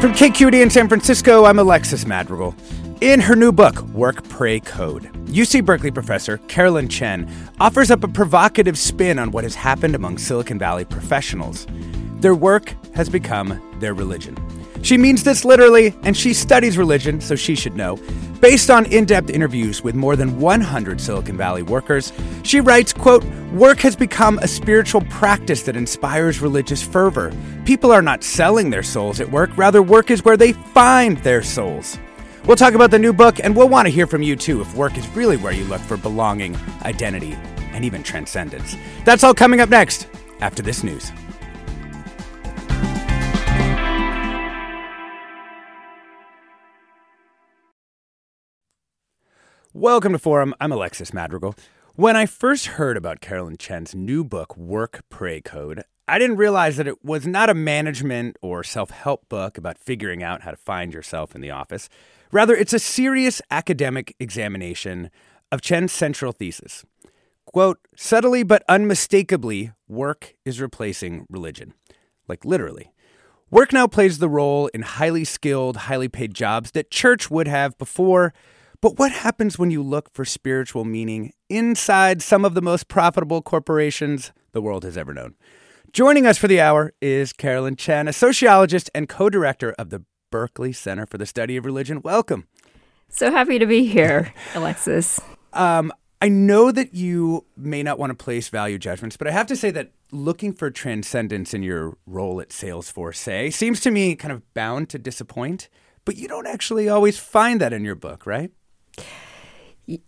From KQED in San Francisco, I'm Alexis Madrigal. In her new book, Work, Pray, Code, UC Berkeley professor Carolyn Chen offers up a provocative spin on what has happened among Silicon Valley professionals. Their work has become their religion. She means this literally, and she studies religion, so she should know. Based on in-depth interviews with more than 100 Silicon Valley workers, she writes, quote, "Work has become a spiritual practice that inspires religious fervor. People are not selling their souls at work, rather work is where they find their souls." We'll talk about the new book and we'll want to hear from you too if work is really where you look for belonging, identity, and even transcendence. That's all coming up next after this news. Welcome to Forum. I'm Alexis Madrigal. When I first heard about Carolyn Chen's new book, Work Pray Code, I didn't realize that it was not a management or self help book about figuring out how to find yourself in the office. Rather, it's a serious academic examination of Chen's central thesis. Quote, subtly but unmistakably, work is replacing religion. Like literally. Work now plays the role in highly skilled, highly paid jobs that church would have before but what happens when you look for spiritual meaning inside some of the most profitable corporations the world has ever known? Joining us for the hour is Carolyn Chen, a sociologist and co director of the Berkeley Center for the Study of Religion. Welcome. So happy to be here, Alexis. Um, I know that you may not want to place value judgments, but I have to say that looking for transcendence in your role at Salesforce, say, seems to me kind of bound to disappoint. But you don't actually always find that in your book, right?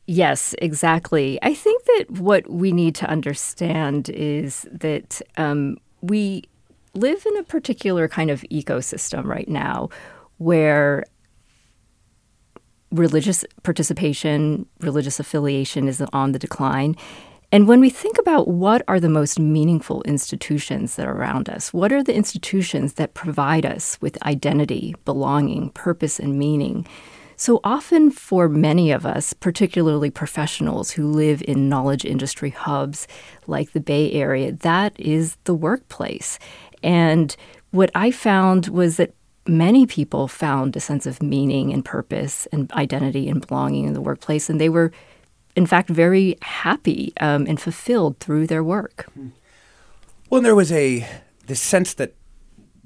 Yes, exactly. I think that what we need to understand is that um, we live in a particular kind of ecosystem right now where religious participation, religious affiliation is on the decline. And when we think about what are the most meaningful institutions that are around us, what are the institutions that provide us with identity, belonging, purpose, and meaning? So often, for many of us, particularly professionals who live in knowledge industry hubs like the Bay Area, that is the workplace. And what I found was that many people found a sense of meaning and purpose and identity and belonging in the workplace, and they were, in fact, very happy um, and fulfilled through their work. Well, there was a this sense that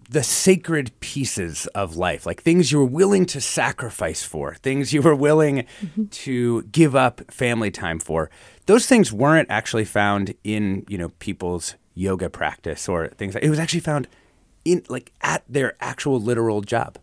the sacred pieces of life, like things you were willing to sacrifice for, things you were willing mm-hmm. to give up family time for. Those things weren't actually found in, you know, people's yoga practice or things like it was actually found in like at their actual literal job.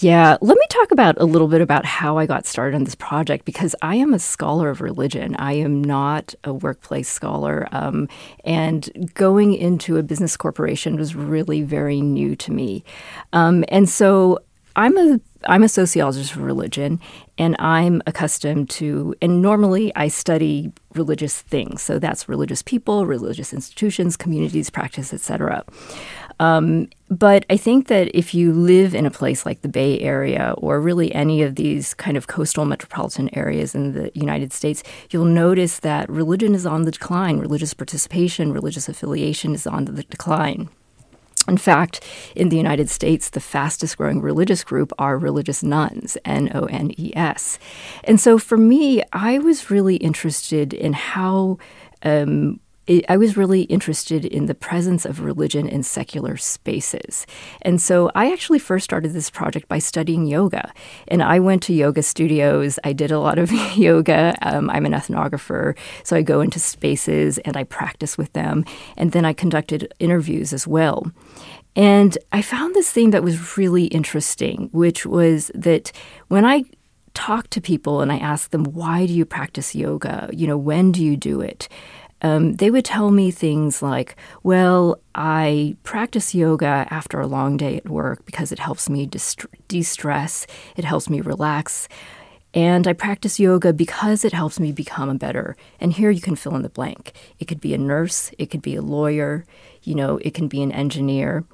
Yeah, let me talk about a little bit about how I got started on this project because I am a scholar of religion. I am not a workplace scholar, um, and going into a business corporation was really very new to me. Um, and so I'm a I'm a sociologist of religion, and I'm accustomed to, and normally I study religious things. So that's religious people, religious institutions, communities, practice, etc. Um, but I think that if you live in a place like the Bay Area or really any of these kind of coastal metropolitan areas in the United States, you'll notice that religion is on the decline. Religious participation, religious affiliation is on the decline. In fact, in the United States, the fastest growing religious group are religious nones, N O N E S. And so for me, I was really interested in how um, it, I was really interested in the presence of religion in secular spaces. And so I actually first started this project by studying yoga. And I went to yoga studios. I did a lot of yoga. Um, I'm an ethnographer. So I go into spaces and I practice with them. And then I conducted interviews as well. And I found this theme that was really interesting, which was that when I talk to people and I ask them, why do you practice yoga? You know, when do you do it? Um, they would tell me things like, well, I practice yoga after a long day at work because it helps me de stress, it helps me relax. And I practice yoga because it helps me become a better. And here you can fill in the blank. It could be a nurse, it could be a lawyer, you know, it can be an engineer.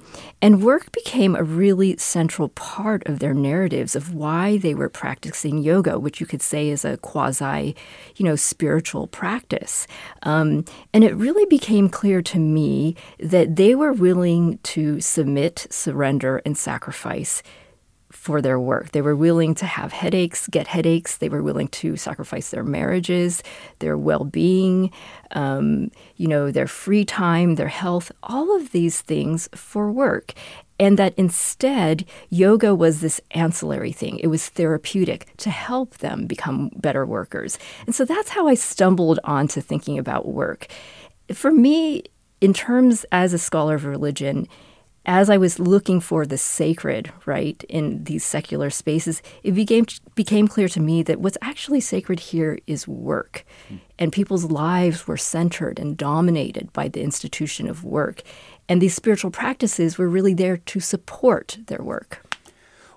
And work became a really central part of their narratives of why they were practicing yoga, which you could say is a quasi, you know, spiritual practice. Um, and it really became clear to me that they were willing to submit, surrender, and sacrifice for their work. They were willing to have headaches, get headaches. They were willing to sacrifice their marriages, their well being, um, you know, their free time, their health, all of these things for work. And that instead, yoga was this ancillary thing. It was therapeutic to help them become better workers. And so that's how I stumbled onto thinking about work. For me, in terms as a scholar of religion, as I was looking for the sacred, right, in these secular spaces, it became became clear to me that what's actually sacred here is work. Mm. And people's lives were centered and dominated by the institution of work. And these spiritual practices were really there to support their work.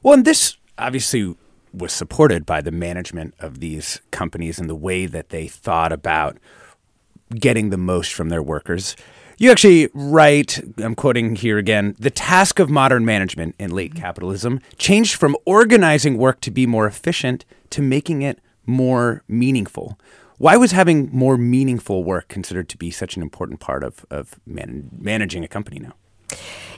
Well, and this obviously was supported by the management of these companies and the way that they thought about getting the most from their workers. You actually write, I'm quoting here again, the task of modern management in late mm-hmm. capitalism changed from organizing work to be more efficient to making it more meaningful. Why was having more meaningful work considered to be such an important part of, of man- managing a company now?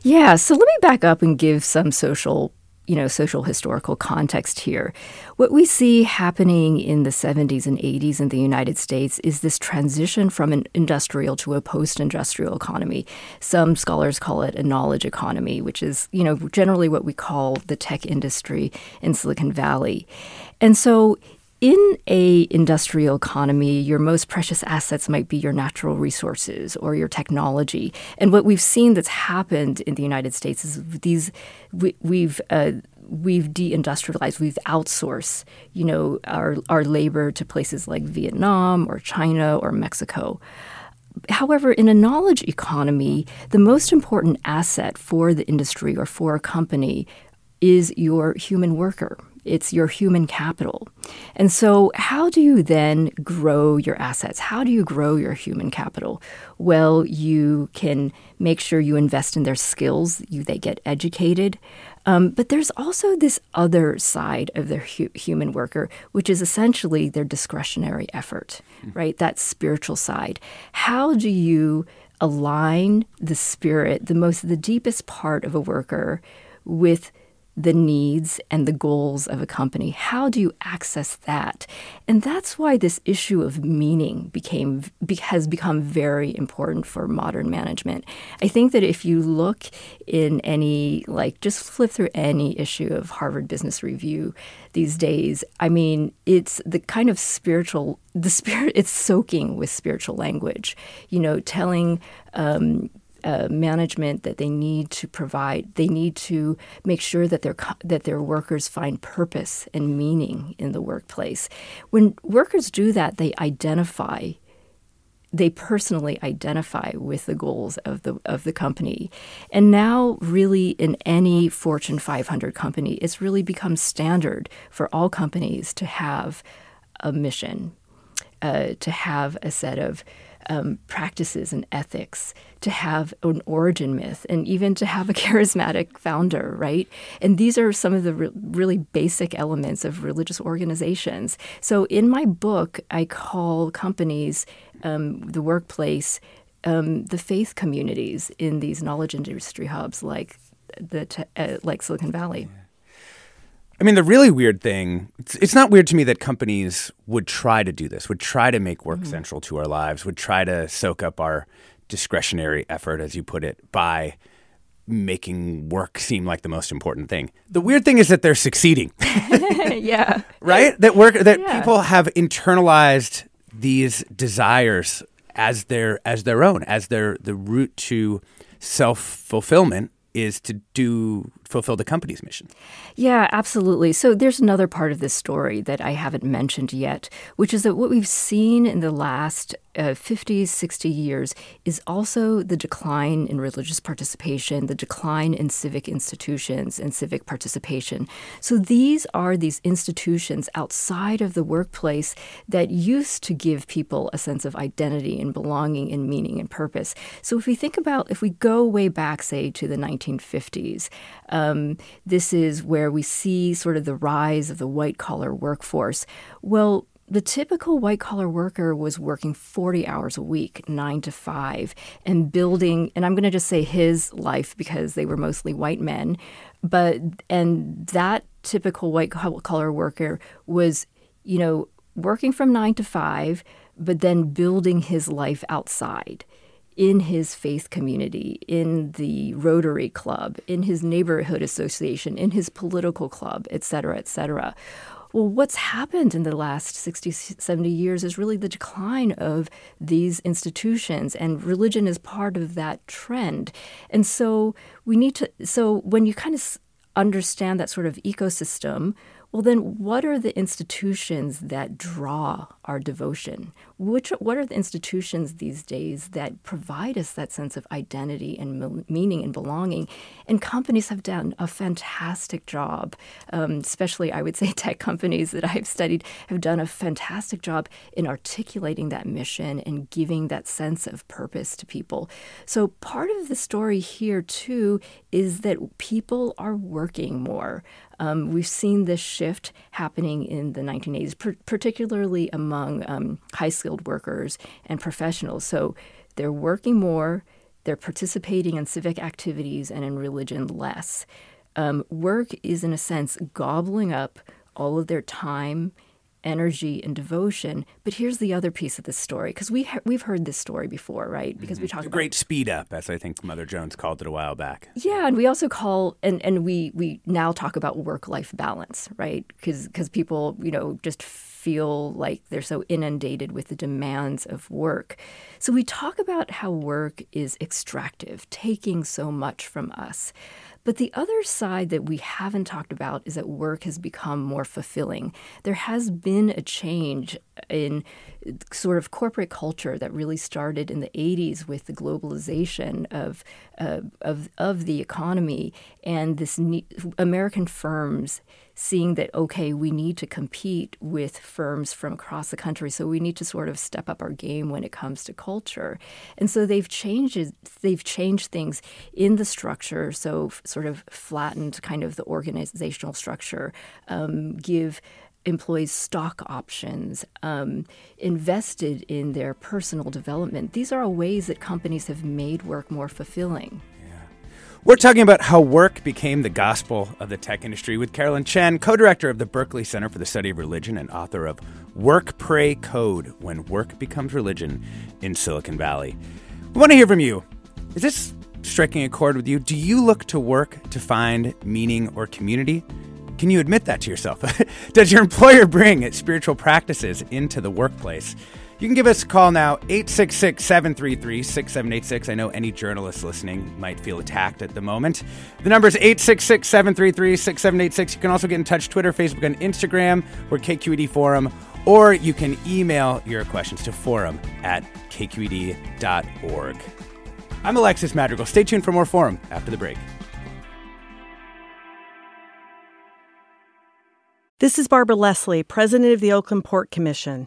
Yeah, so let me back up and give some social you know, social historical context here. What we see happening in the 70s and 80s in the United States is this transition from an industrial to a post-industrial economy. Some scholars call it a knowledge economy, which is, you know, generally what we call the tech industry in Silicon Valley. And so in a industrial economy your most precious assets might be your natural resources or your technology. And what we've seen that's happened in the united states is these we, we've uh, we've deindustrialized we've outsourced you know our, our labor to places like vietnam or china or mexico. However, in a knowledge economy, the most important asset for the industry or for a company is your human worker it's your human capital. And so, how do you then grow your assets? How do you grow your human capital? Well, you can make sure you invest in their skills, you, they get educated. Um, but there's also this other side of the hu- human worker, which is essentially their discretionary effort, mm. right? That spiritual side. How do you align the spirit, the most, the deepest part of a worker, with the needs and the goals of a company. How do you access that? And that's why this issue of meaning became has become very important for modern management. I think that if you look in any like just flip through any issue of Harvard Business Review these days, I mean, it's the kind of spiritual the spirit it's soaking with spiritual language. You know, telling um, uh, management that they need to provide. They need to make sure that their that their workers find purpose and meaning in the workplace. When workers do that, they identify. They personally identify with the goals of the of the company, and now really in any Fortune 500 company, it's really become standard for all companies to have a mission, uh, to have a set of um, practices and ethics, to have an origin myth, and even to have a charismatic founder, right? And these are some of the re- really basic elements of religious organizations. So in my book, I call companies, um, the workplace, um, the faith communities in these knowledge industry hubs like the te- uh, like Silicon Valley. I mean, the really weird thing, it's, it's, not weird to me that companies would try to do this, would try to make work mm-hmm. central to our lives, would try to soak up our discretionary effort, as you put it, by making work seem like the most important thing. The weird thing is that they're succeeding. yeah. Right? That work that yeah. people have internalized these desires as their as their own, as their the route to self-fulfillment is to do fulfill the company's mission. Yeah, absolutely. So there's another part of this story that I haven't mentioned yet, which is that what we've seen in the last uh, 50, 60 years is also the decline in religious participation, the decline in civic institutions and civic participation. So these are these institutions outside of the workplace that used to give people a sense of identity and belonging and meaning and purpose. So if we think about, if we go way back, say, to the 1950s, um, this is where we see sort of the rise of the white collar workforce. Well, the typical white collar worker was working 40 hours a week, nine to five, and building, and I'm going to just say his life because they were mostly white men. But, and that typical white collar worker was, you know, working from nine to five, but then building his life outside in his faith community, in the Rotary Club, in his neighborhood association, in his political club, et cetera, et cetera. Well, what's happened in the last 60, 70 years is really the decline of these institutions, and religion is part of that trend. And so we need to, so when you kind of understand that sort of ecosystem, well, then, what are the institutions that draw our devotion? Which, what are the institutions these days that provide us that sense of identity and meaning and belonging? And companies have done a fantastic job, um, especially, I would say, tech companies that I've studied have done a fantastic job in articulating that mission and giving that sense of purpose to people. So, part of the story here, too, is that people are working more. Um, we've seen this shift happening in the 1980s, per- particularly among um, high workers and professionals. So they're working more, they're participating in civic activities and in religion less. Um, work is, in a sense, gobbling up all of their time energy and devotion. But here's the other piece of this story because we ha- we've heard this story before, right? Because mm-hmm. we talked about great speed up, as I think Mother Jones called it a while back. Yeah, and we also call and and we we now talk about work life balance, right? Because because people you know just feel like they're so inundated with the demands of work. So we talk about how work is extractive, taking so much from us. But the other side that we haven't talked about is that work has become more fulfilling. There has been a change in sort of corporate culture that really started in the 80s with the globalization of uh, of of the economy and this ne- American firms seeing that okay we need to compete with firms from across the country so we need to sort of step up our game when it comes to culture and so they've changed they've changed things in the structure so sort of flattened kind of the organizational structure um, give employees stock options, um, invested in their personal development. These are all ways that companies have made work more fulfilling. We're talking about how work became the gospel of the tech industry with Carolyn Chen, co director of the Berkeley Center for the Study of Religion and author of Work, Pray, Code When Work Becomes Religion in Silicon Valley. We want to hear from you. Is this striking a chord with you? Do you look to work to find meaning or community? Can you admit that to yourself? Does your employer bring spiritual practices into the workplace? You can give us a call now, 866 733 6786. I know any journalist listening might feel attacked at the moment. The number is 866 733 6786. You can also get in touch Twitter, Facebook, and Instagram. We're KQED Forum. Or you can email your questions to forum at kqed.org. I'm Alexis Madrigal. Stay tuned for more Forum after the break. This is Barbara Leslie, President of the Oakland Port Commission.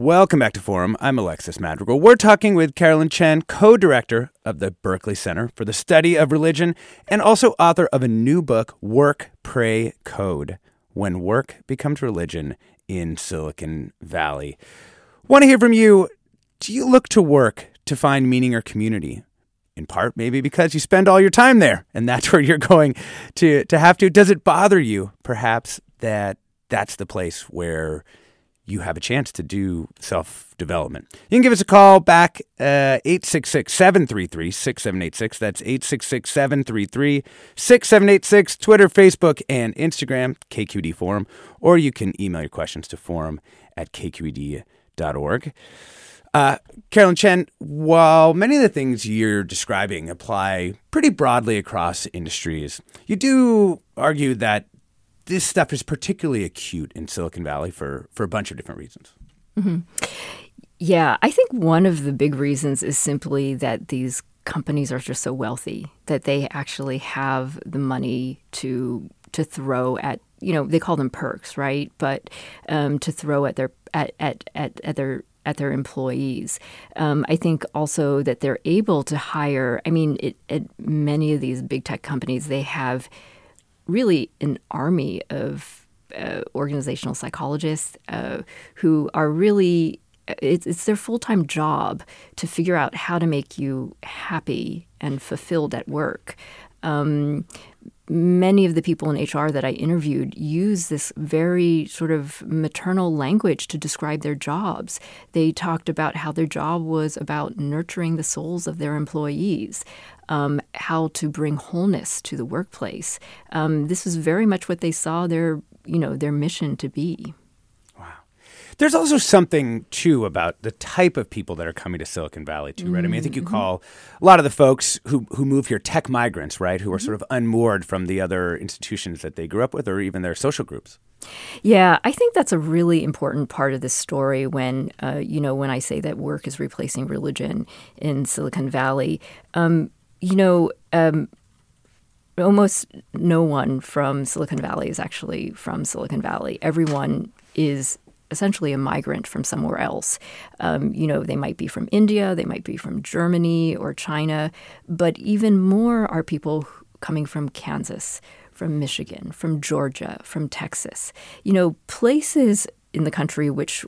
Welcome back to Forum. I'm Alexis Madrigal. We're talking with Carolyn Chen, co director of the Berkeley Center for the Study of Religion and also author of a new book, Work, Pray, Code When Work Becomes Religion in Silicon Valley. Want to hear from you. Do you look to work to find meaning or community? In part, maybe because you spend all your time there and that's where you're going to, to have to. Does it bother you, perhaps, that that's the place where you have a chance to do self development. You can give us a call back, uh, 866 733 6786. That's 866 733 6786. Twitter, Facebook, and Instagram, KQED Forum. Or you can email your questions to forum at kqed.org. Uh, Carolyn Chen, while many of the things you're describing apply pretty broadly across industries, you do argue that this stuff is particularly acute in Silicon Valley for, for a bunch of different reasons. Mm-hmm. Yeah, I think one of the big reasons is simply that these companies are just so wealthy that they actually have the money to to throw at you know they call them perks right but um, to throw at their at, at, at, at their at their employees. Um, I think also that they're able to hire. I mean, it, at many of these big tech companies, they have really an army of uh, organizational psychologists uh, who are really it's, it's their full-time job to figure out how to make you happy and fulfilled at work um, many of the people in HR that I interviewed use this very sort of maternal language to describe their jobs. They talked about how their job was about nurturing the souls of their employees. Um, how to bring wholeness to the workplace. Um, this was very much what they saw their, you know, their mission to be. Wow. There's also something too about the type of people that are coming to Silicon Valley too, right? Mm-hmm. I mean, I think you mm-hmm. call a lot of the folks who who move here tech migrants, right? Who are mm-hmm. sort of unmoored from the other institutions that they grew up with, or even their social groups. Yeah, I think that's a really important part of this story. When uh, you know, when I say that work is replacing religion in Silicon Valley, um, you know. Um, almost no one from Silicon Valley is actually from Silicon Valley. Everyone is essentially a migrant from somewhere else. Um, you know, they might be from India, they might be from Germany or China, but even more are people coming from Kansas, from Michigan, from Georgia, from Texas. You know, places in the country which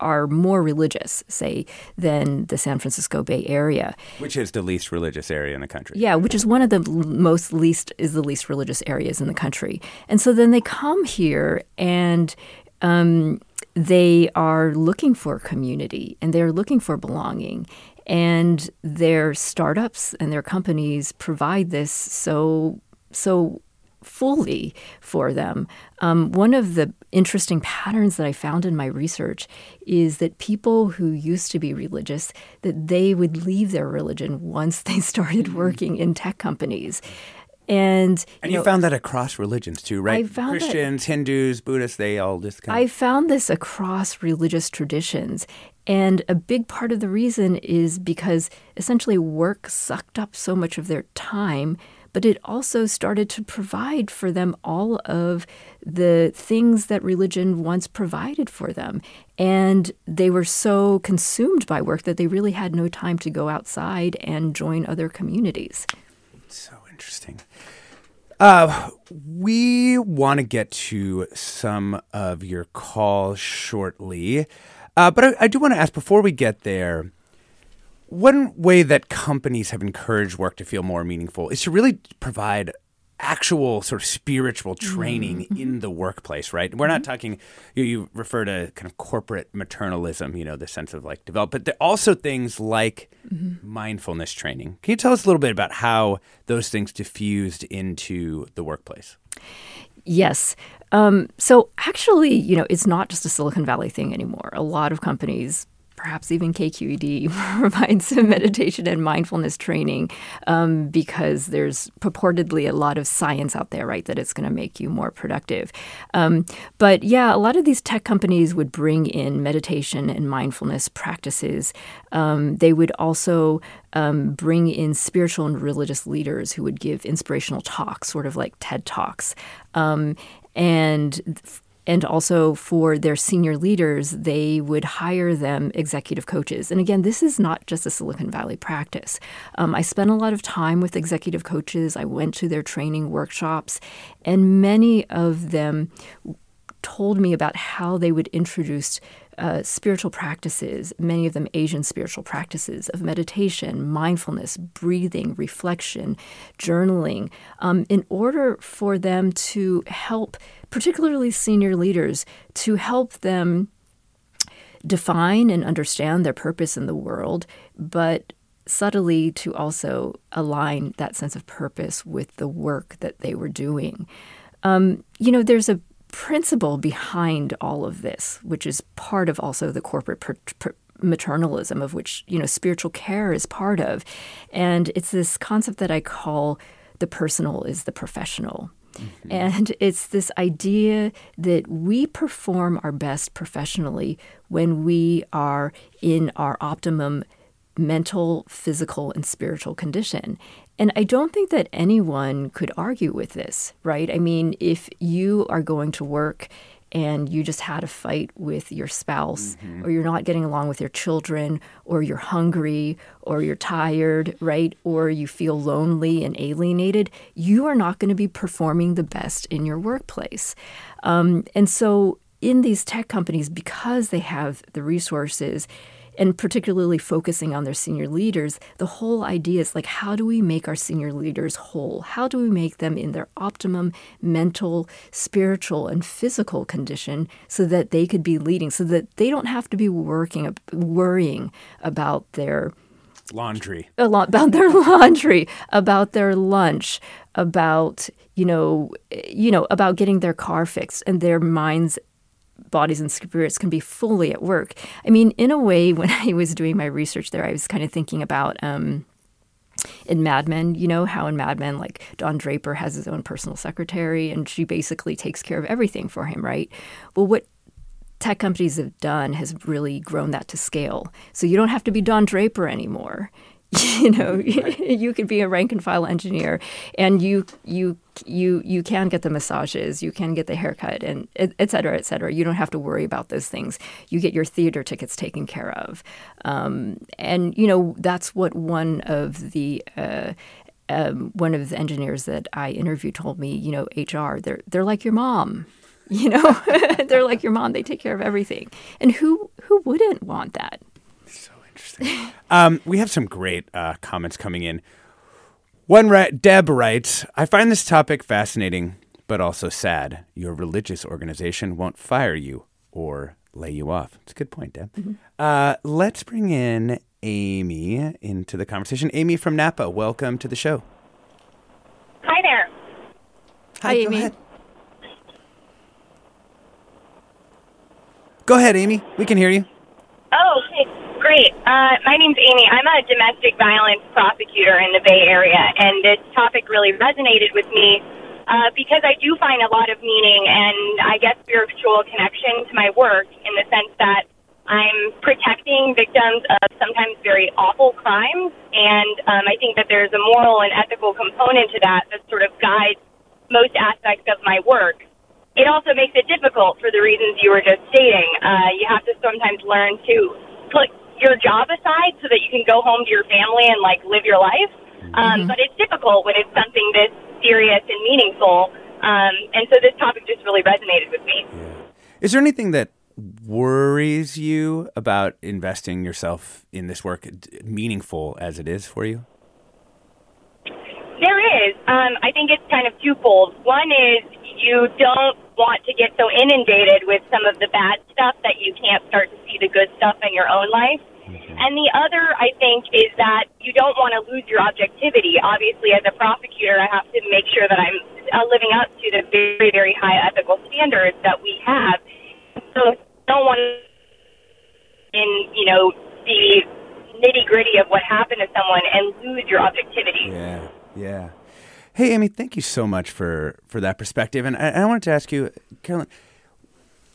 are more religious, say, than the San Francisco Bay Area. Which is the least religious area in the country. Yeah, which is one of the most least, is the least religious areas in the country. And so then they come here and um, they are looking for community and they're looking for belonging. And their startups and their companies provide this so so fully for them. Um, one of the interesting patterns that I found in my research is that people who used to be religious that they would leave their religion once they started mm-hmm. working in tech companies. And and you, know, found that across religions too, right? Christians, that, Hindus, Buddhists, they all just kind of... I found this across religious traditions. And a big part of the reason is because essentially work sucked up so much of their time, but it also started to provide for them all of the things that religion once provided for them. And they were so consumed by work that they really had no time to go outside and join other communities. So interesting. Uh, we want to get to some of your calls shortly, uh, but I, I do want to ask before we get there. One way that companies have encouraged work to feel more meaningful is to really provide actual sort of spiritual training mm-hmm. in the workplace, right? We're not mm-hmm. talking, you, you, refer to kind of corporate maternalism, you know, the sense of like develop, but also things like mm-hmm. mindfulness training. Can you tell us a little bit about how those things diffused into the workplace? Yes. Um, so actually, you know, it's not just a Silicon Valley thing anymore. A lot of companies perhaps even KQED provides some meditation and mindfulness training um, because there's purportedly a lot of science out there, right, that it's going to make you more productive. Um, but yeah, a lot of these tech companies would bring in meditation and mindfulness practices. Um, they would also um, bring in spiritual and religious leaders who would give inspirational talks, sort of like TED Talks. Um, and and also for their senior leaders, they would hire them executive coaches. And again, this is not just a Silicon Valley practice. Um, I spent a lot of time with executive coaches. I went to their training workshops, and many of them told me about how they would introduce uh, spiritual practices, many of them Asian spiritual practices of meditation, mindfulness, breathing, reflection, journaling, um, in order for them to help, particularly senior leaders, to help them define and understand their purpose in the world, but subtly to also align that sense of purpose with the work that they were doing. Um, you know, there's a principle behind all of this, which is part of also the corporate per- per- maternalism of which you know spiritual care is part of, and it's this concept that I call the personal is the professional. Mm-hmm. And it's this idea that we perform our best professionally when we are in our optimum mental, physical, and spiritual condition. And I don't think that anyone could argue with this, right? I mean, if you are going to work and you just had a fight with your spouse, mm-hmm. or you're not getting along with your children, or you're hungry, or you're tired, right? Or you feel lonely and alienated, you are not going to be performing the best in your workplace. Um, and so, in these tech companies, because they have the resources, and particularly focusing on their senior leaders, the whole idea is like, how do we make our senior leaders whole? How do we make them in their optimum mental, spiritual, and physical condition so that they could be leading, so that they don't have to be working, worrying about their laundry a lot about their laundry about their lunch about you know eh, you know about getting their car fixed and their minds bodies and spirits can be fully at work. I mean, in a way, when I was doing my research there, I was kind of thinking about. Um, in Mad Men, you know how in Mad Men, like Don Draper has his own personal secretary and she basically takes care of everything for him, right? Well, what tech companies have done has really grown that to scale. So you don't have to be Don Draper anymore. you know you could be a rank and file engineer and you you you you can get the massages you can get the haircut and et cetera et cetera you don't have to worry about those things you get your theater tickets taken care of um, and you know that's what one of the uh, um, one of the engineers that I interviewed told me, you know, HR, they're they're like your mom. You know, they're like your mom. They take care of everything. And who who wouldn't want that? Interesting. um, we have some great uh, comments coming in. One ra- Deb writes, "I find this topic fascinating, but also sad. Your religious organization won't fire you or lay you off." It's a good point, Deb. Mm-hmm. Uh, let's bring in Amy into the conversation. Amy from Napa, welcome to the show. Hi there. Hi, Hi Amy. Go ahead. go ahead, Amy. We can hear you. Oh, okay. Great. Uh, my name's Amy. I'm a domestic violence prosecutor in the Bay Area, and this topic really resonated with me uh, because I do find a lot of meaning and I guess spiritual connection to my work in the sense that I'm protecting victims of sometimes very awful crimes, and um, I think that there's a moral and ethical component to that that sort of guides most aspects of my work. It also makes it difficult for the reasons you were just stating. Uh, you have to sometimes learn to put your job aside so that you can go home to your family and like live your life. Um, mm-hmm. But it's difficult when it's something this serious and meaningful. Um, and so this topic just really resonated with me. Is there anything that worries you about investing yourself in this work, meaningful as it is for you? There is. Um, I think it's kind of twofold. One is you don't want to get so inundated with some of the bad stuff that you can't start to see the good stuff in your own life. Mm-hmm. And the other, I think, is that you don't want to lose your objectivity. Obviously, as a prosecutor, I have to make sure that I'm uh, living up to the very, very high ethical standards that we have. So don't want in, you know, the nitty gritty of what happened to someone and lose your objectivity. Yeah, yeah. Hey, Amy, thank you so much for, for that perspective. And I, I wanted to ask you, Carolyn,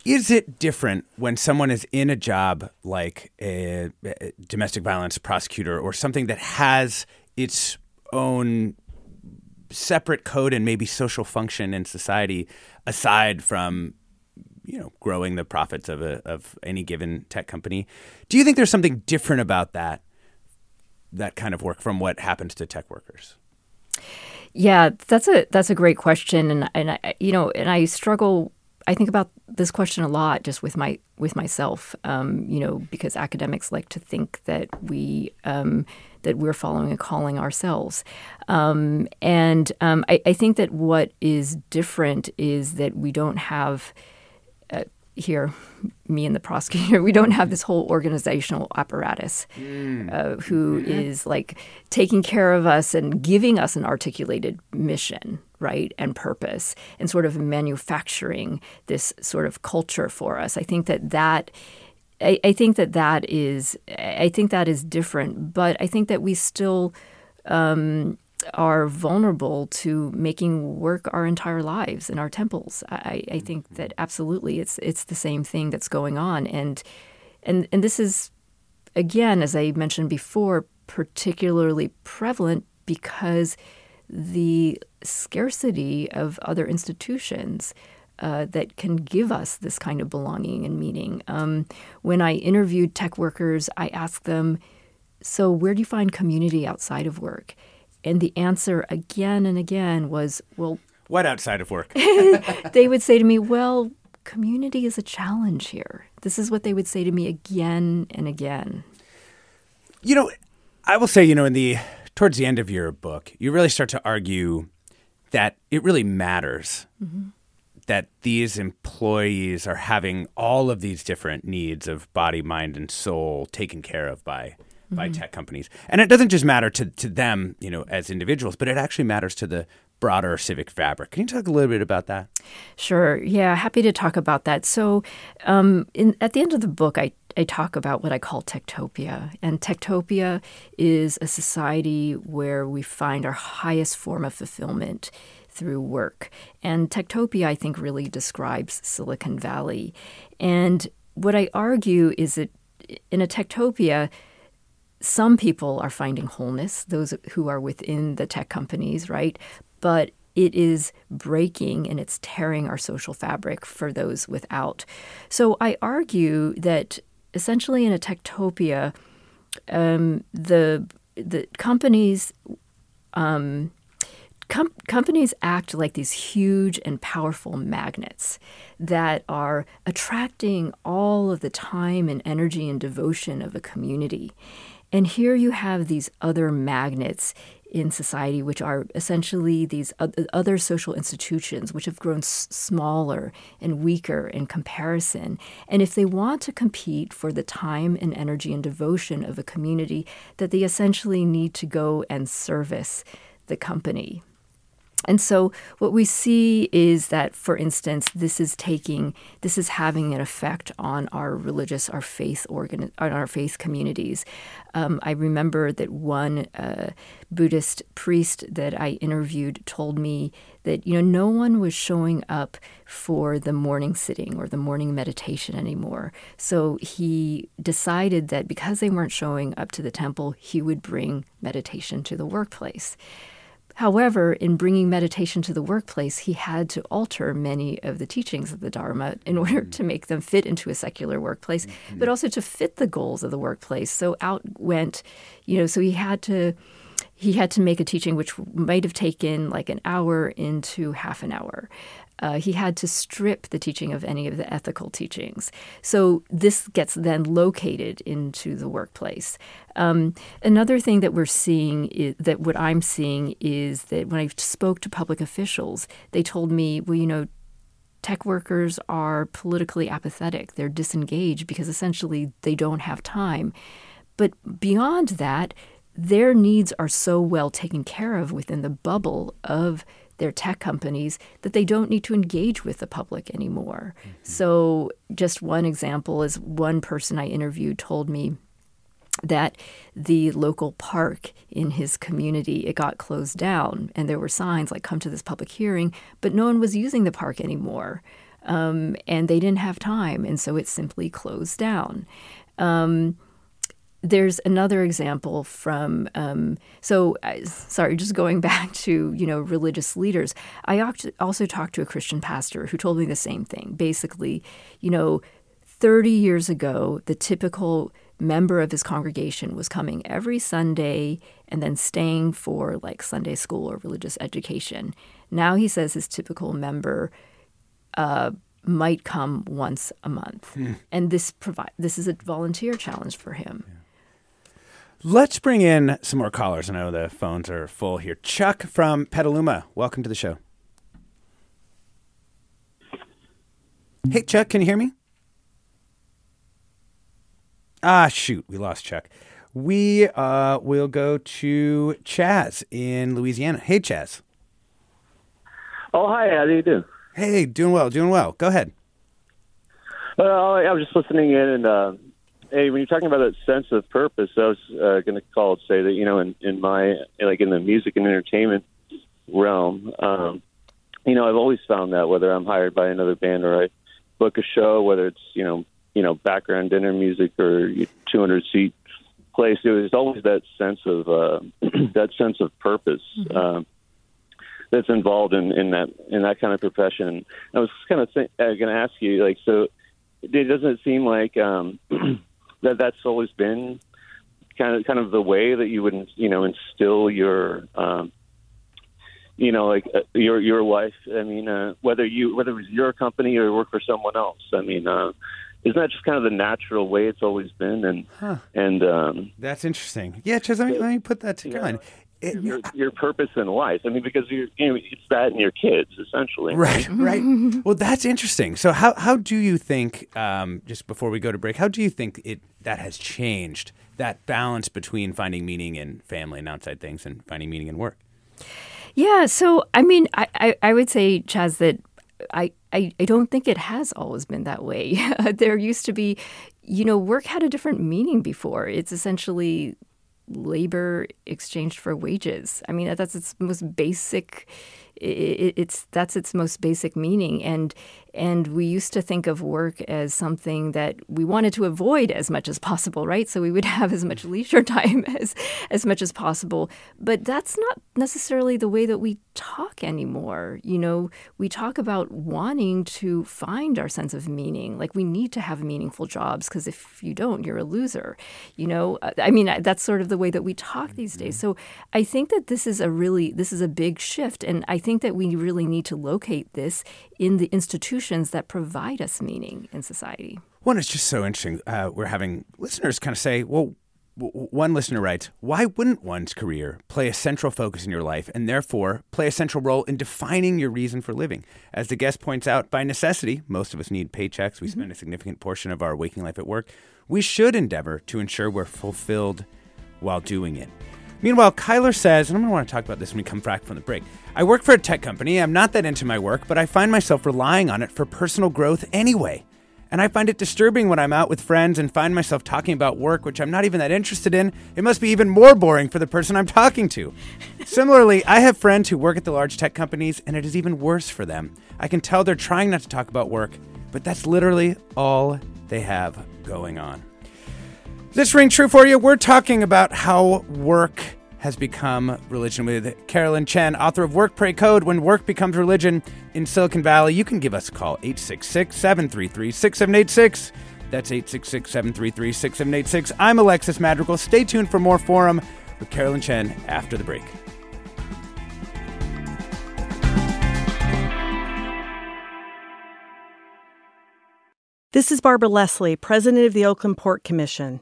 is it different when someone is in a job like a, a domestic violence prosecutor or something that has its own separate code and maybe social function in society aside from you know growing the profits of a of any given tech company. Do you think there's something different about that that kind of work from what happens to tech workers? Yeah, that's a that's a great question, and and I, you know, and I struggle. I think about this question a lot, just with my with myself. Um, you know, because academics like to think that we um, that we're following a calling ourselves, um, and um, I, I think that what is different is that we don't have here, me and the prosecutor, we don't have this whole organizational apparatus mm. uh, who mm-hmm. is like taking care of us and giving us an articulated mission, right, and purpose, and sort of manufacturing this sort of culture for us. I think that that. I, I think that that is, I think that is different, but I think that we still um, are vulnerable to making work our entire lives in our temples. I, I think mm-hmm. that absolutely it's it's the same thing that's going on, and and and this is again, as I mentioned before, particularly prevalent because the scarcity of other institutions. Uh, that can give us this kind of belonging and meaning. Um, when I interviewed tech workers, I asked them, So, where do you find community outside of work? And the answer again and again was, well, what outside of work? they would say to me, well, community is a challenge here. This is what they would say to me again and again. You know, I will say, you know, in the towards the end of your book, you really start to argue that it really matters mm-hmm. that these employees are having all of these different needs of body, mind, and soul taken care of by mm-hmm. by tech companies. And it doesn't just matter to, to them, you know, as individuals, but it actually matters to the broader civic fabric. Can you talk a little bit about that? Sure. Yeah, happy to talk about that. So, um, in, at the end of the book, I I talk about what I call techtopia. And techtopia is a society where we find our highest form of fulfillment through work. And techtopia, I think, really describes Silicon Valley. And what I argue is that in a techtopia, some people are finding wholeness, those who are within the tech companies, right? But it is breaking and it's tearing our social fabric for those without. So I argue that essentially in a techtopia, um, the the companies um, com- companies act like these huge and powerful magnets that are attracting all of the time and energy and devotion of a community. And here you have these other magnets in society, which are essentially these other social institutions, which have grown s- smaller and weaker in comparison. And if they want to compete for the time and energy and devotion of a community, that they essentially need to go and service the company. And so what we see is that, for instance, this is taking, this is having an effect on our religious, our faith organ, on our faith communities. Um, I remember that one uh, Buddhist priest that I interviewed told me that you know no one was showing up for the morning sitting or the morning meditation anymore. So he decided that because they weren't showing up to the temple, he would bring meditation to the workplace. However, in bringing meditation to the workplace, he had to alter many of the teachings of the Dharma in order mm-hmm. to make them fit into a secular workplace, mm-hmm. but also to fit the goals of the workplace. So out went, you know, so he had to he had to make a teaching which might have taken like an hour into half an hour uh, he had to strip the teaching of any of the ethical teachings. So this gets then located into the workplace. Um, another thing that we're seeing is that what I'm seeing is that when I spoke to public officials, they told me, well, you know, tech workers are politically apathetic. They're disengaged because essentially they don't have time. But beyond that, their needs are so well taken care of within the bubble of their tech companies, that they don't need to engage with the public anymore. Mm-hmm. So, just one example is one person I interviewed told me that the local park in his community it got closed down and there were signs like come to this public hearing but no one was using the park anymore um, and they didn't have time and so it simply closed down um, there's another example from um, so uh, sorry just going back to you know religious leaders i also talked to a christian pastor who told me the same thing basically you know 30 years ago the typical member of his congregation was coming every Sunday and then staying for like Sunday school or religious education. Now he says his typical member uh, might come once a month, mm. and this provide this is a volunteer challenge for him. Yeah. Let's bring in some more callers. I know the phones are full here. Chuck from Petaluma, welcome to the show. Hey, Chuck, can you hear me? Ah, shoot, we lost Chuck. We uh, will go to Chaz in Louisiana. Hey, Chaz. Oh, hi. How do you do? Hey, doing well, doing well. Go ahead. Well, I was just listening in, and uh, hey, when you're talking about that sense of purpose, I was uh, going to call and say that you know, in in my like in the music and entertainment realm, um, you know, I've always found that whether I'm hired by another band or I book a show, whether it's you know you know background dinner music or 200 seat place. there's always that sense of uh, that sense of purpose mm-hmm. uh, that's involved in, in that in that kind of profession. I was kind of th- uh, going to ask you, like, so it doesn't seem like um, that that's always been kind of kind of the way that you would you know instill your um, you know, like uh, your your life. I mean, uh, whether you whether it was your company or you work for someone else. I mean, uh, isn't that just kind of the natural way it's always been? And huh. and um, that's interesting. Yeah, Chaz, let me, let me put that together. It, your, your, purpose in life. I mean, because you're, you know, it's that and your kids essentially. Right, right. well, that's interesting. So, how how do you think? Um, just before we go to break, how do you think it that has changed that balance between finding meaning in family and outside things and finding meaning in work? Yeah. So, I mean, I, I, I would say, Chaz, that I, I, I don't think it has always been that way. there used to be, you know, work had a different meaning before. It's essentially labor exchanged for wages. I mean, that's its most basic. It's that's its most basic meaning, and and we used to think of work as something that we wanted to avoid as much as possible, right? So we would have as much leisure time as as much as possible. But that's not necessarily the way that we talk anymore. You know, we talk about wanting to find our sense of meaning. Like we need to have meaningful jobs because if you don't, you're a loser. You know, I mean, that's sort of the way that we talk these days. Mm-hmm. So I think that this is a really this is a big shift, and I think that we really need to locate this in the institutions that provide us meaning in society. One, it's just so interesting. Uh, we're having listeners kind of say, well, one listener writes, Why wouldn't one's career play a central focus in your life and therefore play a central role in defining your reason for living? As the guest points out, by necessity, most of us need paychecks. We mm-hmm. spend a significant portion of our waking life at work. We should endeavor to ensure we're fulfilled while doing it. Meanwhile, Kyler says, and I'm going to want to talk about this when we come back from the break. I work for a tech company. I'm not that into my work, but I find myself relying on it for personal growth anyway. And I find it disturbing when I'm out with friends and find myself talking about work, which I'm not even that interested in. It must be even more boring for the person I'm talking to. Similarly, I have friends who work at the large tech companies, and it is even worse for them. I can tell they're trying not to talk about work, but that's literally all they have going on. This ring true for you? We're talking about how work has become religion with Carolyn Chen, author of Work Pray Code When Work Becomes Religion in Silicon Valley. You can give us a call, 866 733 6786. That's 866 733 6786. I'm Alexis Madrigal. Stay tuned for more Forum with Carolyn Chen after the break. This is Barbara Leslie, President of the Oakland Port Commission.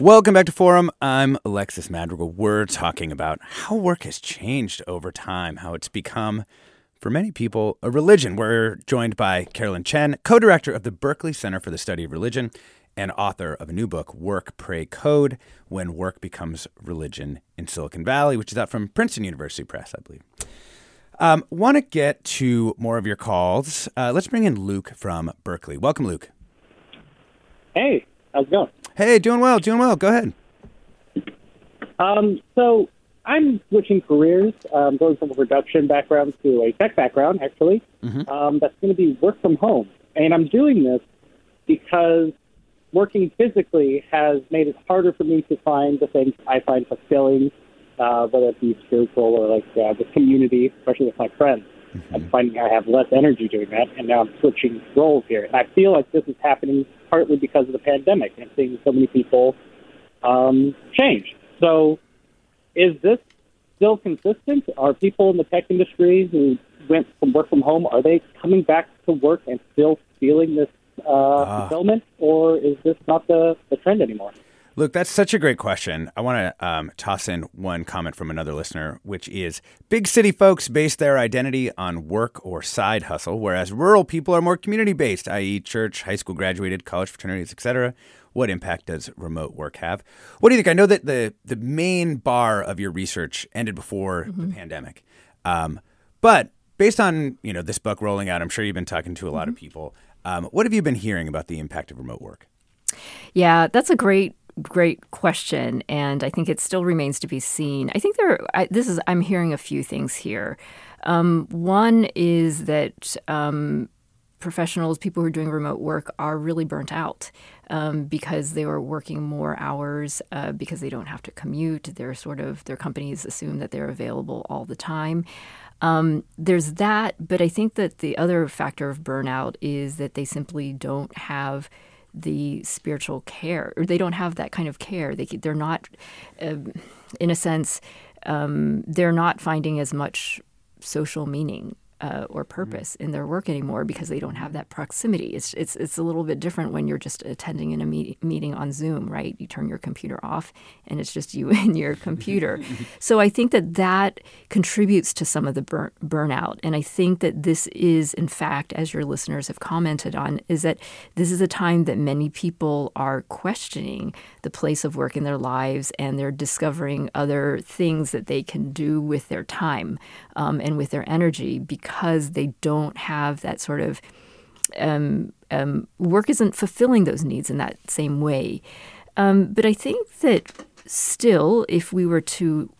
Welcome back to Forum. I'm Alexis Madrigal. We're talking about how work has changed over time, how it's become, for many people, a religion. We're joined by Carolyn Chen, co director of the Berkeley Center for the Study of Religion and author of a new book, Work, Pray, Code When Work Becomes Religion in Silicon Valley, which is out from Princeton University Press, I believe. Um, Want to get to more of your calls. Uh, let's bring in Luke from Berkeley. Welcome, Luke. Hey, how's it going? Hey, doing well, doing well. Go ahead. Um, so I'm switching careers, um, going from a production background to a tech background, actually. Mhm. Um, that's going to be work from home. And I'm doing this because working physically has made it harder for me to find the things I find fulfilling, uh, whether it be spiritual or like uh, the community, especially with my friends. I'm finding I have less energy doing that, and now I'm switching roles here. And I feel like this is happening partly because of the pandemic and seeing so many people um, change. So, is this still consistent? Are people in the tech industry who went from work from home are they coming back to work and still feeling this uh, fulfillment, or is this not the, the trend anymore? Look, that's such a great question. I want to um, toss in one comment from another listener, which is big city folks base their identity on work or side hustle, whereas rural people are more community based, i.e., church, high school graduated, college fraternities, etc. What impact does remote work have? What do you think? I know that the the main bar of your research ended before the pandemic, um, but based on you know this book rolling out, I'm sure you've been talking to a lot of people. Um, what have you been hearing about the impact of remote work? Yeah, that's a great great question and i think it still remains to be seen. I think there I, this is i'm hearing a few things here. Um, one is that um, professionals people who are doing remote work are really burnt out um, because they were working more hours uh, because they don't have to commute. They're sort of their companies assume that they're available all the time. Um, there's that but i think that the other factor of burnout is that they simply don't have the spiritual care, or they don't have that kind of care. They they're not, um, in a sense, um, they're not finding as much social meaning. Uh, or purpose in their work anymore because they don't have that proximity. It's it's it's a little bit different when you're just attending in a meet- meeting on Zoom, right? You turn your computer off and it's just you and your computer. so I think that that contributes to some of the burn- burnout, and I think that this is, in fact, as your listeners have commented on, is that this is a time that many people are questioning the place of work in their lives, and they're discovering other things that they can do with their time um, and with their energy because they don't have that sort of um, um, work isn't fulfilling those needs in that same way. Um, but I think that still, if we were to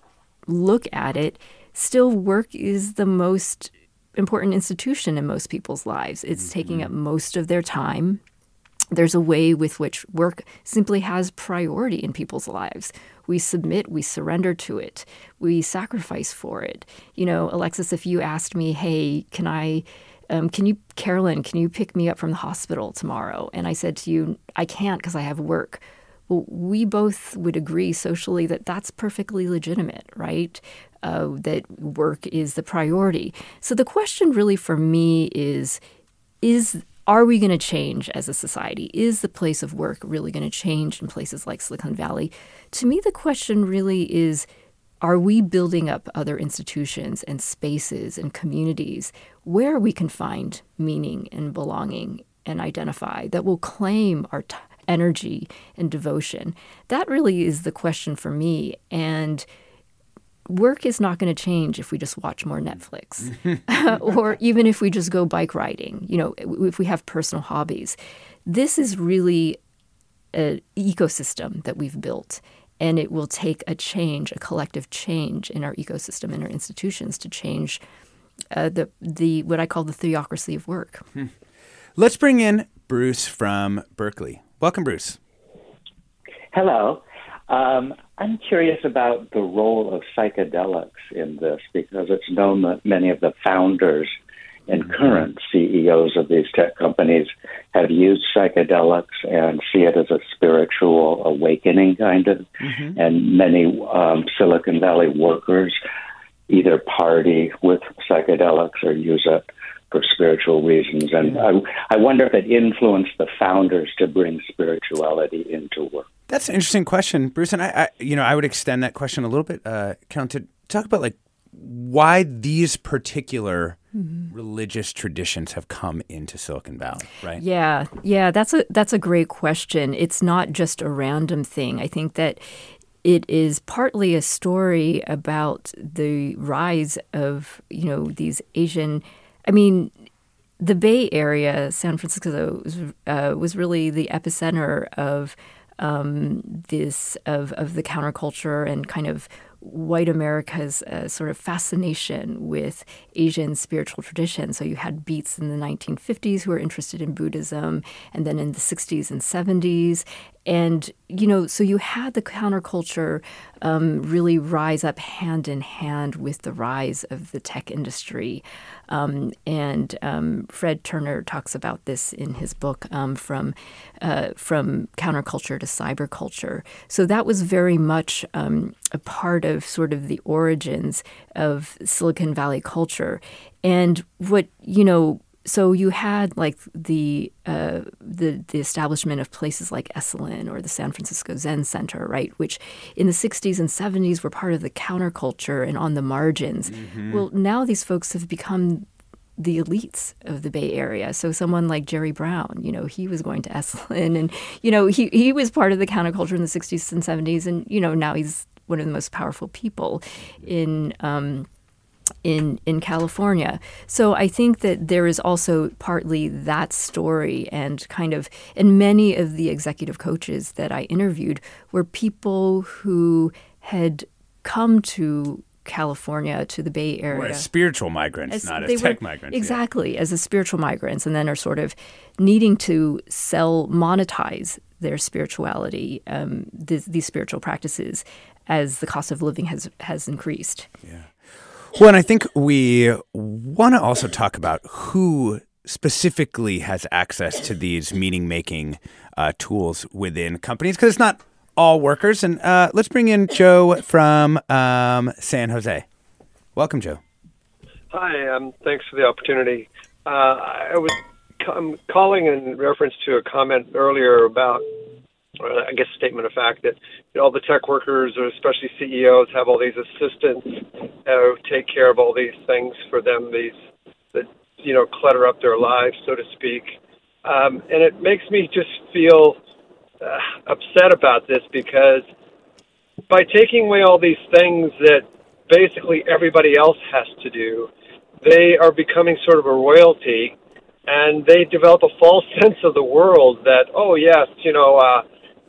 look at it, still work is the most important institution in most people's lives. It's taking up most of their time. There's a way with which work simply has priority in people's lives. We submit, we surrender to it, we sacrifice for it. You know, Alexis, if you asked me, hey, can I um, can you, Carolyn, can you pick me up from the hospital tomorrow? And I said to you, I can't because I have work. Well, we both would agree socially that that's perfectly legitimate, right? Uh, that work is the priority. So the question really for me is, is are we going to change as a society? Is the place of work really going to change in places like Silicon Valley? To me, the question really is are we building up other institutions and spaces and communities where we can find meaning and belonging and identify that will claim our t- energy and devotion? That really is the question for me. And work is not going to change if we just watch more Netflix or even if we just go bike riding, you know, if we have personal hobbies. This is really an ecosystem that we've built. And it will take a change, a collective change in our ecosystem and our institutions to change uh, the the what I call the theocracy of work. Hmm. Let's bring in Bruce from Berkeley. Welcome, Bruce. Hello. Um, I'm curious about the role of psychedelics in this because it's known that many of the founders and mm-hmm. current CEOs of these tech companies have used psychedelics and see it as a spiritual awakening, kind of. Mm-hmm. And many um, Silicon Valley workers either party with psychedelics or use it for spiritual reasons. And I, I wonder if it influenced the founders to bring spirituality into work. That's an interesting question, Bruce. And I, I you know, I would extend that question a little bit, uh, Count, to talk about like why these particular mm-hmm. religious traditions have come into Silicon Valley, right? Yeah, yeah, that's a that's a great question. It's not just a random thing. I think that it is partly a story about the rise of you know these Asian I mean, the Bay Area, San Francisco, was, uh, was really the epicenter of um, this of of the counterculture and kind of white America's uh, sort of fascination with Asian spiritual tradition. So you had beats in the 1950s who were interested in Buddhism, and then in the 60s and 70s. And, you know, so you had the counterculture um, really rise up hand in hand with the rise of the tech industry. Um, and um, Fred Turner talks about this in his book um, from uh, from counterculture to cyberculture. So that was very much um, a part of sort of the origins of Silicon Valley culture. And what you know so you had like the uh, the the establishment of places like Esalen or the San Francisco Zen Center, right? Which in the '60s and '70s were part of the counterculture and on the margins. Mm-hmm. Well, now these folks have become the elites of the Bay Area. So someone like Jerry Brown, you know, he was going to Esalen, and you know, he he was part of the counterculture in the '60s and '70s, and you know, now he's one of the most powerful people in. Um, in in California. So I think that there is also partly that story and kind of and many of the executive coaches that I interviewed were people who had come to California to the Bay Area. as spiritual migrants, as, not as tech were, migrants. Exactly, yeah. as a spiritual migrants, and then are sort of needing to sell, monetize their spirituality, um, th- these spiritual practices, as the cost of living has has increased. Yeah. Well, and I think we want to also talk about who specifically has access to these meaning making uh, tools within companies because it's not all workers. And uh, let's bring in Joe from um, San Jose. Welcome, Joe. Hi, um, thanks for the opportunity. Uh, I was I'm calling in reference to a comment earlier about uh, I guess, statement of fact that you know, all the tech workers, or especially CEOs, have all these assistants who take care of all these things for them, these that you know clutter up their lives, so to speak. Um, and it makes me just feel uh, upset about this because by taking away all these things that basically everybody else has to do, they are becoming sort of a royalty and they develop a false sense of the world that oh yes you know uh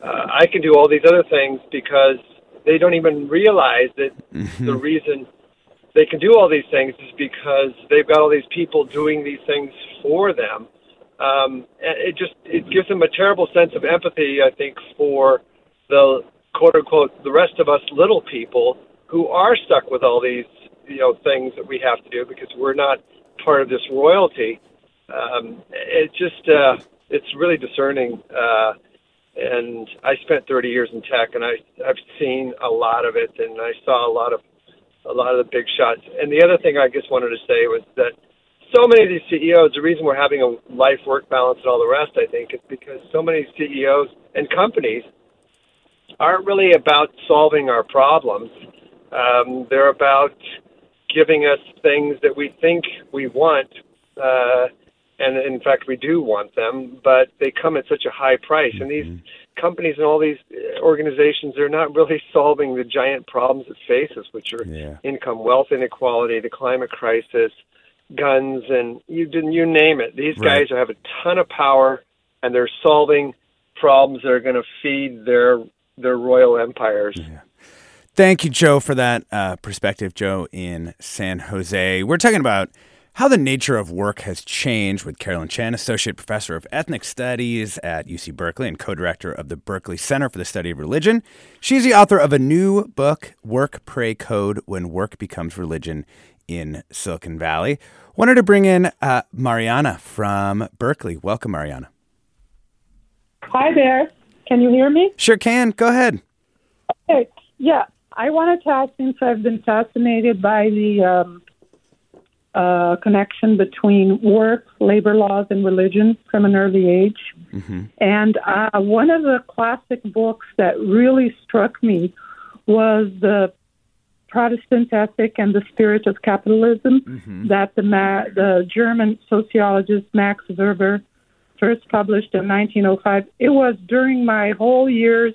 uh, I can do all these other things because they don't even realize that mm-hmm. the reason they can do all these things is because they've got all these people doing these things for them. Um, and it just it gives them a terrible sense of empathy, I think, for the quote unquote the rest of us little people who are stuck with all these you know things that we have to do because we're not part of this royalty. Um, it just uh, it's really discerning. Uh, and I spent 30 years in tech, and I I've seen a lot of it, and I saw a lot of a lot of the big shots. And the other thing I just wanted to say was that so many of these CEOs, the reason we're having a life work balance and all the rest, I think, is because so many CEOs and companies aren't really about solving our problems. Um, they're about giving us things that we think we want. Uh, and in fact we do want them but they come at such a high price and these mm-hmm. companies and all these organizations they're not really solving the giant problems it faces which are yeah. income wealth inequality the climate crisis guns and you didn't you name it these right. guys have a ton of power and they're solving problems that are going to feed their their royal empires yeah. Thank you, Joe, for that uh, perspective, Joe, in San Jose. We're talking about how the nature of work has changed with Carolyn Chen, Associate Professor of Ethnic Studies at UC Berkeley and co director of the Berkeley Center for the Study of Religion. She's the author of a new book, Work Pray Code When Work Becomes Religion in Silicon Valley. Wanted to bring in uh, Mariana from Berkeley. Welcome, Mariana. Hi there. Can you hear me? Sure can. Go ahead. Okay. Yeah, I wanted to ask since I've been fascinated by the um, uh, connection between work, labor laws, and religion from an early age. Mm-hmm. And uh, one of the classic books that really struck me was the Protestant Ethic and the Spirit of Capitalism mm-hmm. that the, Ma- the German sociologist Max Weber first published in 1905. It was during my whole years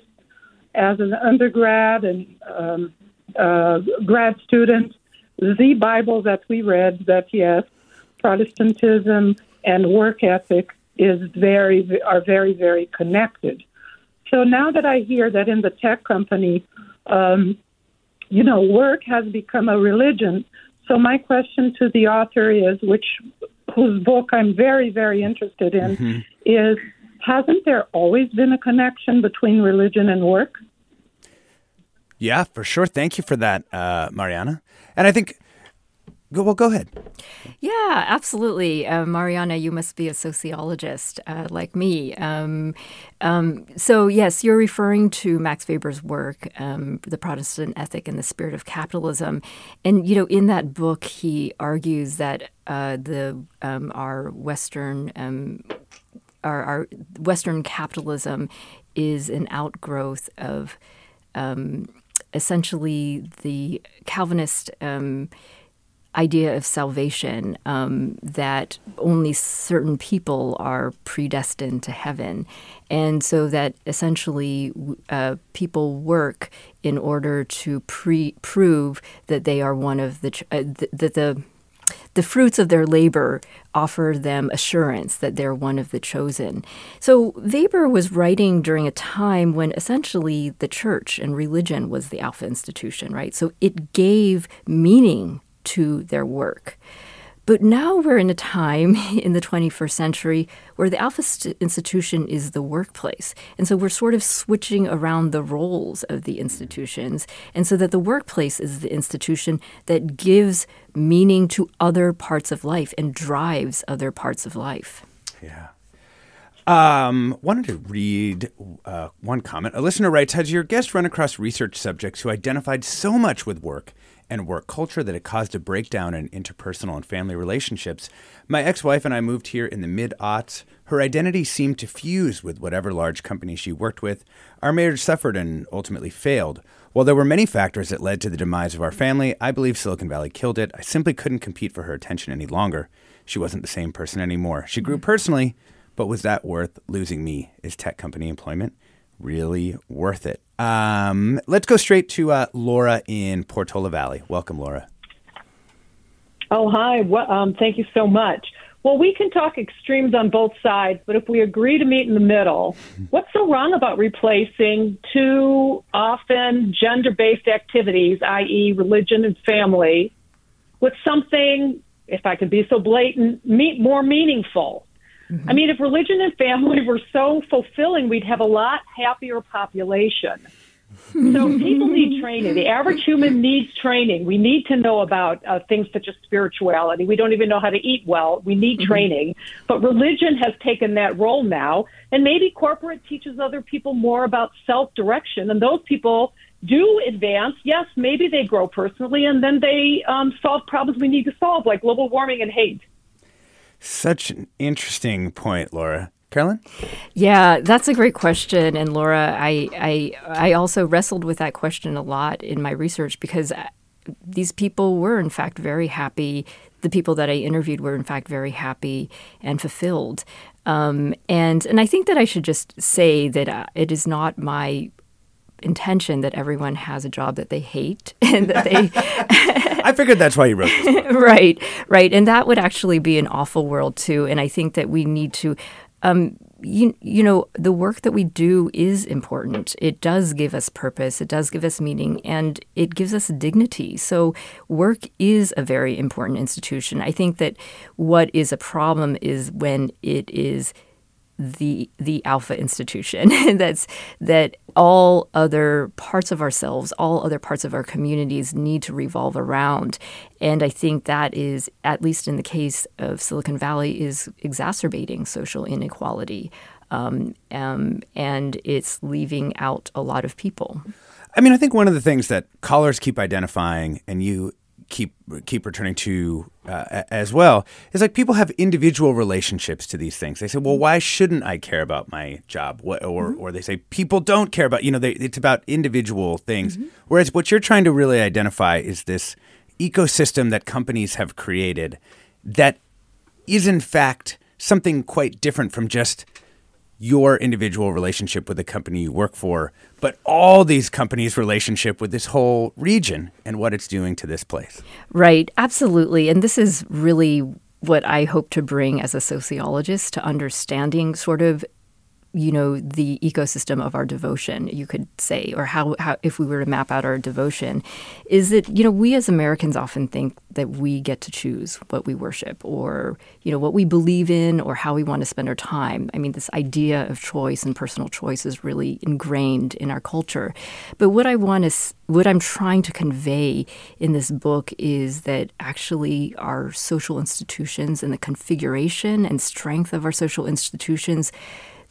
as an undergrad and um, uh, grad student the Bible that we read that yes, Protestantism and work ethic is very are very very connected. So now that I hear that in the tech company, um, you know, work has become a religion. So my question to the author is, which whose book I'm very very interested in, mm-hmm. is hasn't there always been a connection between religion and work? Yeah, for sure. Thank you for that, uh, Mariana. And I think, go, well, go ahead. Yeah, absolutely. Uh, Mariana, you must be a sociologist uh, like me. Um, um, so, yes, you're referring to Max Weber's work, um, The Protestant Ethic and the Spirit of Capitalism. And, you know, in that book, he argues that uh, the um, our Western um, our, our, Western capitalism is an outgrowth of um, essentially the Calvinist um, idea of salvation um, that only certain people are predestined to heaven. And so that essentially uh, people work in order to pre- prove that they are one of the, uh, th- that the the fruits of their labor offer them assurance that they're one of the chosen. So Weber was writing during a time when essentially the church and religion was the alpha institution, right? So it gave meaning to their work. But now we're in a time in the 21st century where the Alpha st- institution is the workplace. And so we're sort of switching around the roles of the institutions. And so that the workplace is the institution that gives meaning to other parts of life and drives other parts of life. Yeah. Um, wanted to read uh, one comment. A listener writes Has your guest run across research subjects who identified so much with work and work culture that had caused a breakdown in interpersonal and family relationships. My ex wife and I moved here in the mid aughts. Her identity seemed to fuse with whatever large company she worked with. Our marriage suffered and ultimately failed. While there were many factors that led to the demise of our family, I believe Silicon Valley killed it. I simply couldn't compete for her attention any longer. She wasn't the same person anymore. She grew mm. personally, but was that worth losing me? Is tech company employment really worth it? Um, let's go straight to uh, Laura in Portola Valley. Welcome, Laura. Oh, hi. Well, um, thank you so much. Well, we can talk extremes on both sides, but if we agree to meet in the middle, what's so wrong about replacing two often gender based activities, i.e., religion and family, with something, if I can be so blatant, more meaningful? Mm-hmm. I mean, if religion and family were so fulfilling, we'd have a lot happier population. so people need training. The average human needs training. We need to know about uh, things such as spirituality. We don't even know how to eat well. We need mm-hmm. training. But religion has taken that role now, and maybe corporate teaches other people more about self direction, and those people do advance. Yes, maybe they grow personally, and then they um, solve problems we need to solve, like global warming and hate. Such an interesting point, Laura. Carolyn? Yeah, that's a great question. And Laura, I, I, I also wrestled with that question a lot in my research because uh, these people were, in fact, very happy. The people that I interviewed were, in fact, very happy and fulfilled. Um, and and I think that I should just say that uh, it is not my intention that everyone has a job that they hate and that they I figured that's why you wrote this. right, right. And that would actually be an awful world too. And I think that we need to um, you, you know, the work that we do is important. It does give us purpose, it does give us meaning, and it gives us dignity. So, work is a very important institution. I think that what is a problem is when it is the the alpha institution that's that all other parts of ourselves all other parts of our communities need to revolve around. And i think that is at least in the case of silicon valley is exacerbating social inequality um, um, and it's leaving out a lot of people. I mean, I think one of the things that callers keep identifying, and you keep keep returning to uh, as well is like people have individual relationships to these things. They say, "Well, why shouldn't I care about my job?" What, or mm-hmm. or they say people don't care about. You know, they, it's about individual things. Mm-hmm. Whereas what you're trying to really identify is this ecosystem that companies have created that is in fact something quite different from just your individual relationship with the company you work for, but all these companies' relationship with this whole region and what it's doing to this place. Right, absolutely. And this is really what I hope to bring as a sociologist to understanding sort of you know the ecosystem of our devotion you could say or how, how if we were to map out our devotion is that you know we as americans often think that we get to choose what we worship or you know what we believe in or how we want to spend our time. I mean this idea of choice and personal choice is really ingrained in our culture. But what i want to what i'm trying to convey in this book is that actually our social institutions and the configuration and strength of our social institutions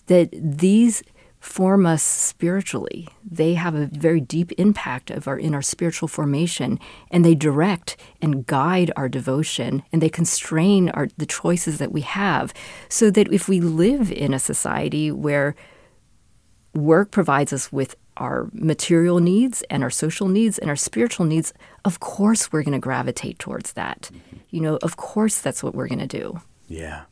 that these form us spiritually. They have a very deep impact of our in our spiritual formation and they direct and guide our devotion and they constrain our the choices that we have so that if we live in a society where work provides us with our material needs and our social needs and our spiritual needs, of course we're going to gravitate towards that. Mm-hmm. You know, of course that's what we're going to do. Yeah.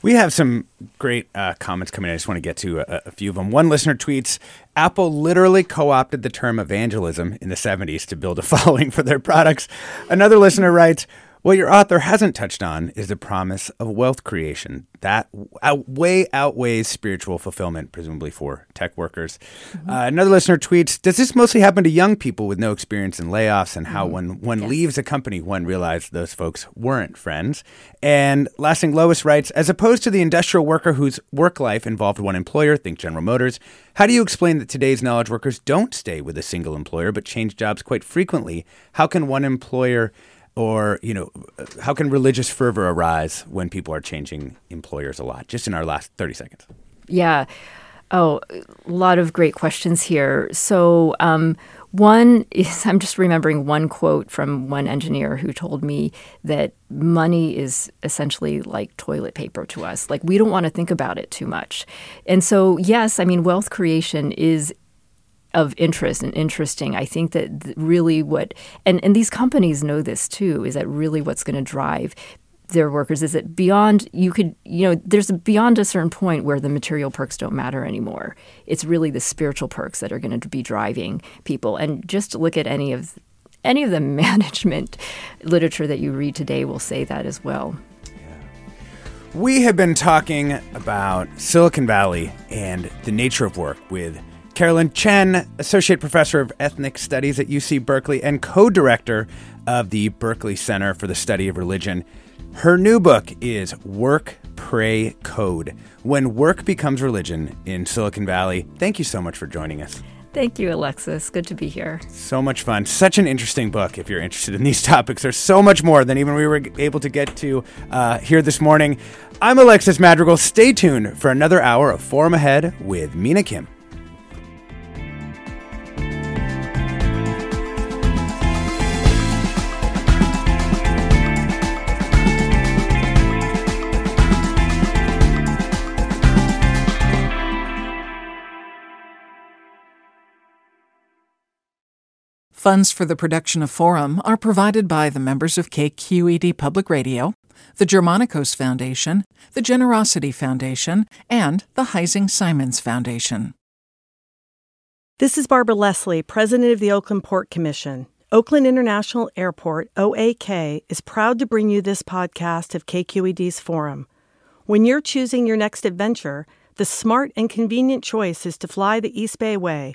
We have some great uh, comments coming in. I just want to get to a, a, few of them. One listener tweets Apple literally co opted the term evangelism in the 70s to build a following for their products. Another listener writes, what your author hasn't touched on is the promise of wealth creation. That out, way outweighs spiritual fulfillment, presumably for tech workers. Mm-hmm. Uh, another listener tweets Does this mostly happen to young people with no experience in layoffs and how, mm-hmm. when one yes. leaves a company, one realizes those folks weren't friends? And last thing, Lois writes As opposed to the industrial worker whose work life involved one employer, think General Motors, how do you explain that today's knowledge workers don't stay with a single employer but change jobs quite frequently? How can one employer or you know how can religious fervor arise when people are changing employers a lot just in our last 30 seconds? Yeah. Oh a lot of great questions here. So um, one is i'm just remembering one quote from one engineer who told me that money is essentially like toilet paper to us. Like we don't want to think about it too much. And so yes i mean wealth creation is of interest and interesting. I think that really what and and these companies know this too is that really what's going to drive their workers is that beyond you could you know there's beyond a certain point where the material perks don't matter anymore. It's really the spiritual perks that are going to be driving people. And just look at any of any of the management literature that you read today will say that as well. We have been talking about Silicon Valley and the nature of work with Carolyn Chen, Associate Professor of Ethnic Studies at UC Berkeley and co director of the Berkeley Center for the Study of Religion. Her new book is Work, Pray, Code When Work Becomes Religion in Silicon Valley. Thank you so much for joining us. Thank you, Alexis. Good to be here. So much fun. Such an interesting book if you're interested in these topics. There's so much more than even we were able to get to uh, here this morning. I'm Alexis Madrigal. Stay tuned for another hour of Forum Ahead with Mina Kim. Funds for the production of Forum are provided by the members of KQED Public Radio, the Germanacos Foundation, the Generosity Foundation, and the Heising Simons Foundation. This is Barbara Leslie, President of the Oakland Port Commission. Oakland International Airport, OAK, is proud to bring you this podcast of KQED's Forum. When you're choosing your next adventure, the smart and convenient choice is to fly the East Bay Way